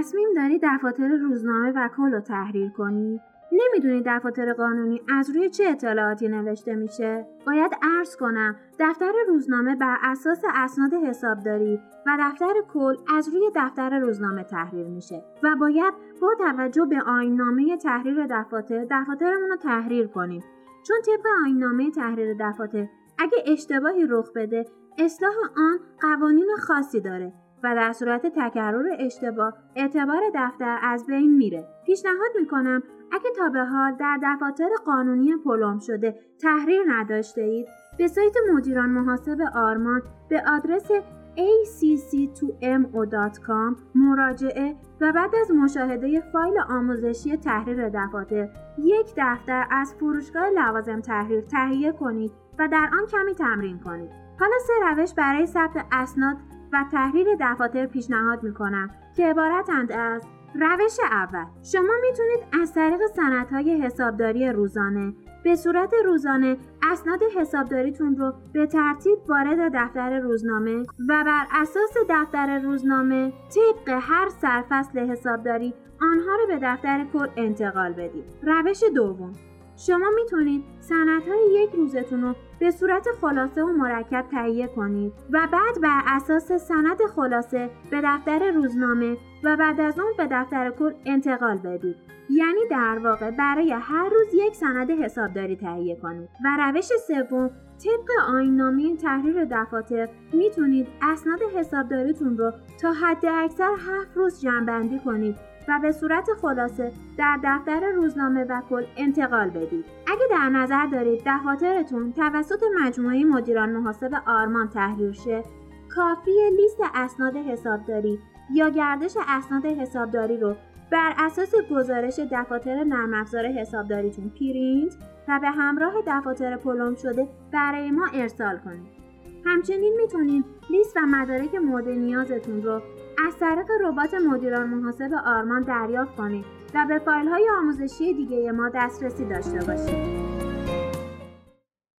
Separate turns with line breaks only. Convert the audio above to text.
تصمیم داری دفاتر روزنامه و کل رو تحریر کنی؟ نمی‌دونی دفاتر قانونی از روی چه اطلاعاتی نوشته میشه؟ باید عرض کنم دفتر روزنامه بر اساس اسناد حسابداری و دفتر کل از روی دفتر روزنامه تحریر میشه و باید با توجه به آینامه تحریر دفاتر دفاترمون رو تحریر کنیم. چون طبق آینامه تحریر دفاتر اگه اشتباهی رخ بده اصلاح آن قوانین خاصی داره. و در صورت تکرر اشتباه اعتبار دفتر از بین میره پیشنهاد می‌کنم اگه تا به حال در دفاتر قانونی پلم شده تحریر نداشته اید به سایت مدیران محاسب آرمان به آدرس acc2mo.com مراجعه و بعد از مشاهده فایل آموزشی تحریر دفاتر یک دفتر از فروشگاه لوازم تحریر تهیه کنید و در آن کمی تمرین کنید. حالا سه روش برای ثبت اسناد و تحریر دفاتر پیشنهاد می کنم که عبارتند از روش اول شما می‌تونید از طریق سندهای حسابداری روزانه به صورت روزانه اسناد حسابداریتون رو به ترتیب وارد دفتر روزنامه و بر اساس دفتر روزنامه طبق هر سرفصل حسابداری آنها رو به دفتر کل انتقال بدید. روش دوم شما می‌تونید سندهای یک روزتون رو به صورت خلاصه و مرکب تهیه کنید و بعد بر اساس سند خلاصه به دفتر روزنامه و بعد از اون به دفتر کل انتقال بدید یعنی در واقع برای هر روز یک سند حسابداری تهیه کنید و روش سوم طبق آینامه تحریر دفاتر می‌تونید اسناد حسابداریتون رو تا حد اکثر هفت روز جمعبندی کنید و به صورت خلاصه در دفتر روزنامه و کل انتقال بدید. اگه در نظر دارید دفاترتون توسط مجموعه مدیران محاسب آرمان تحریر شه، کافی لیست اسناد حسابداری یا گردش اسناد حسابداری رو بر اساس گزارش دفاتر نرم افزار حسابداریتون پرینت و به همراه دفاتر پلم شده برای ما ارسال کنید. همچنین می‌تونید لیست و مدارک مورد نیازتون رو از طریق ربات مدیران محاسب آرمان دریافت کنید و به فایل های آموزشی دیگه ما دسترسی داشته باشید.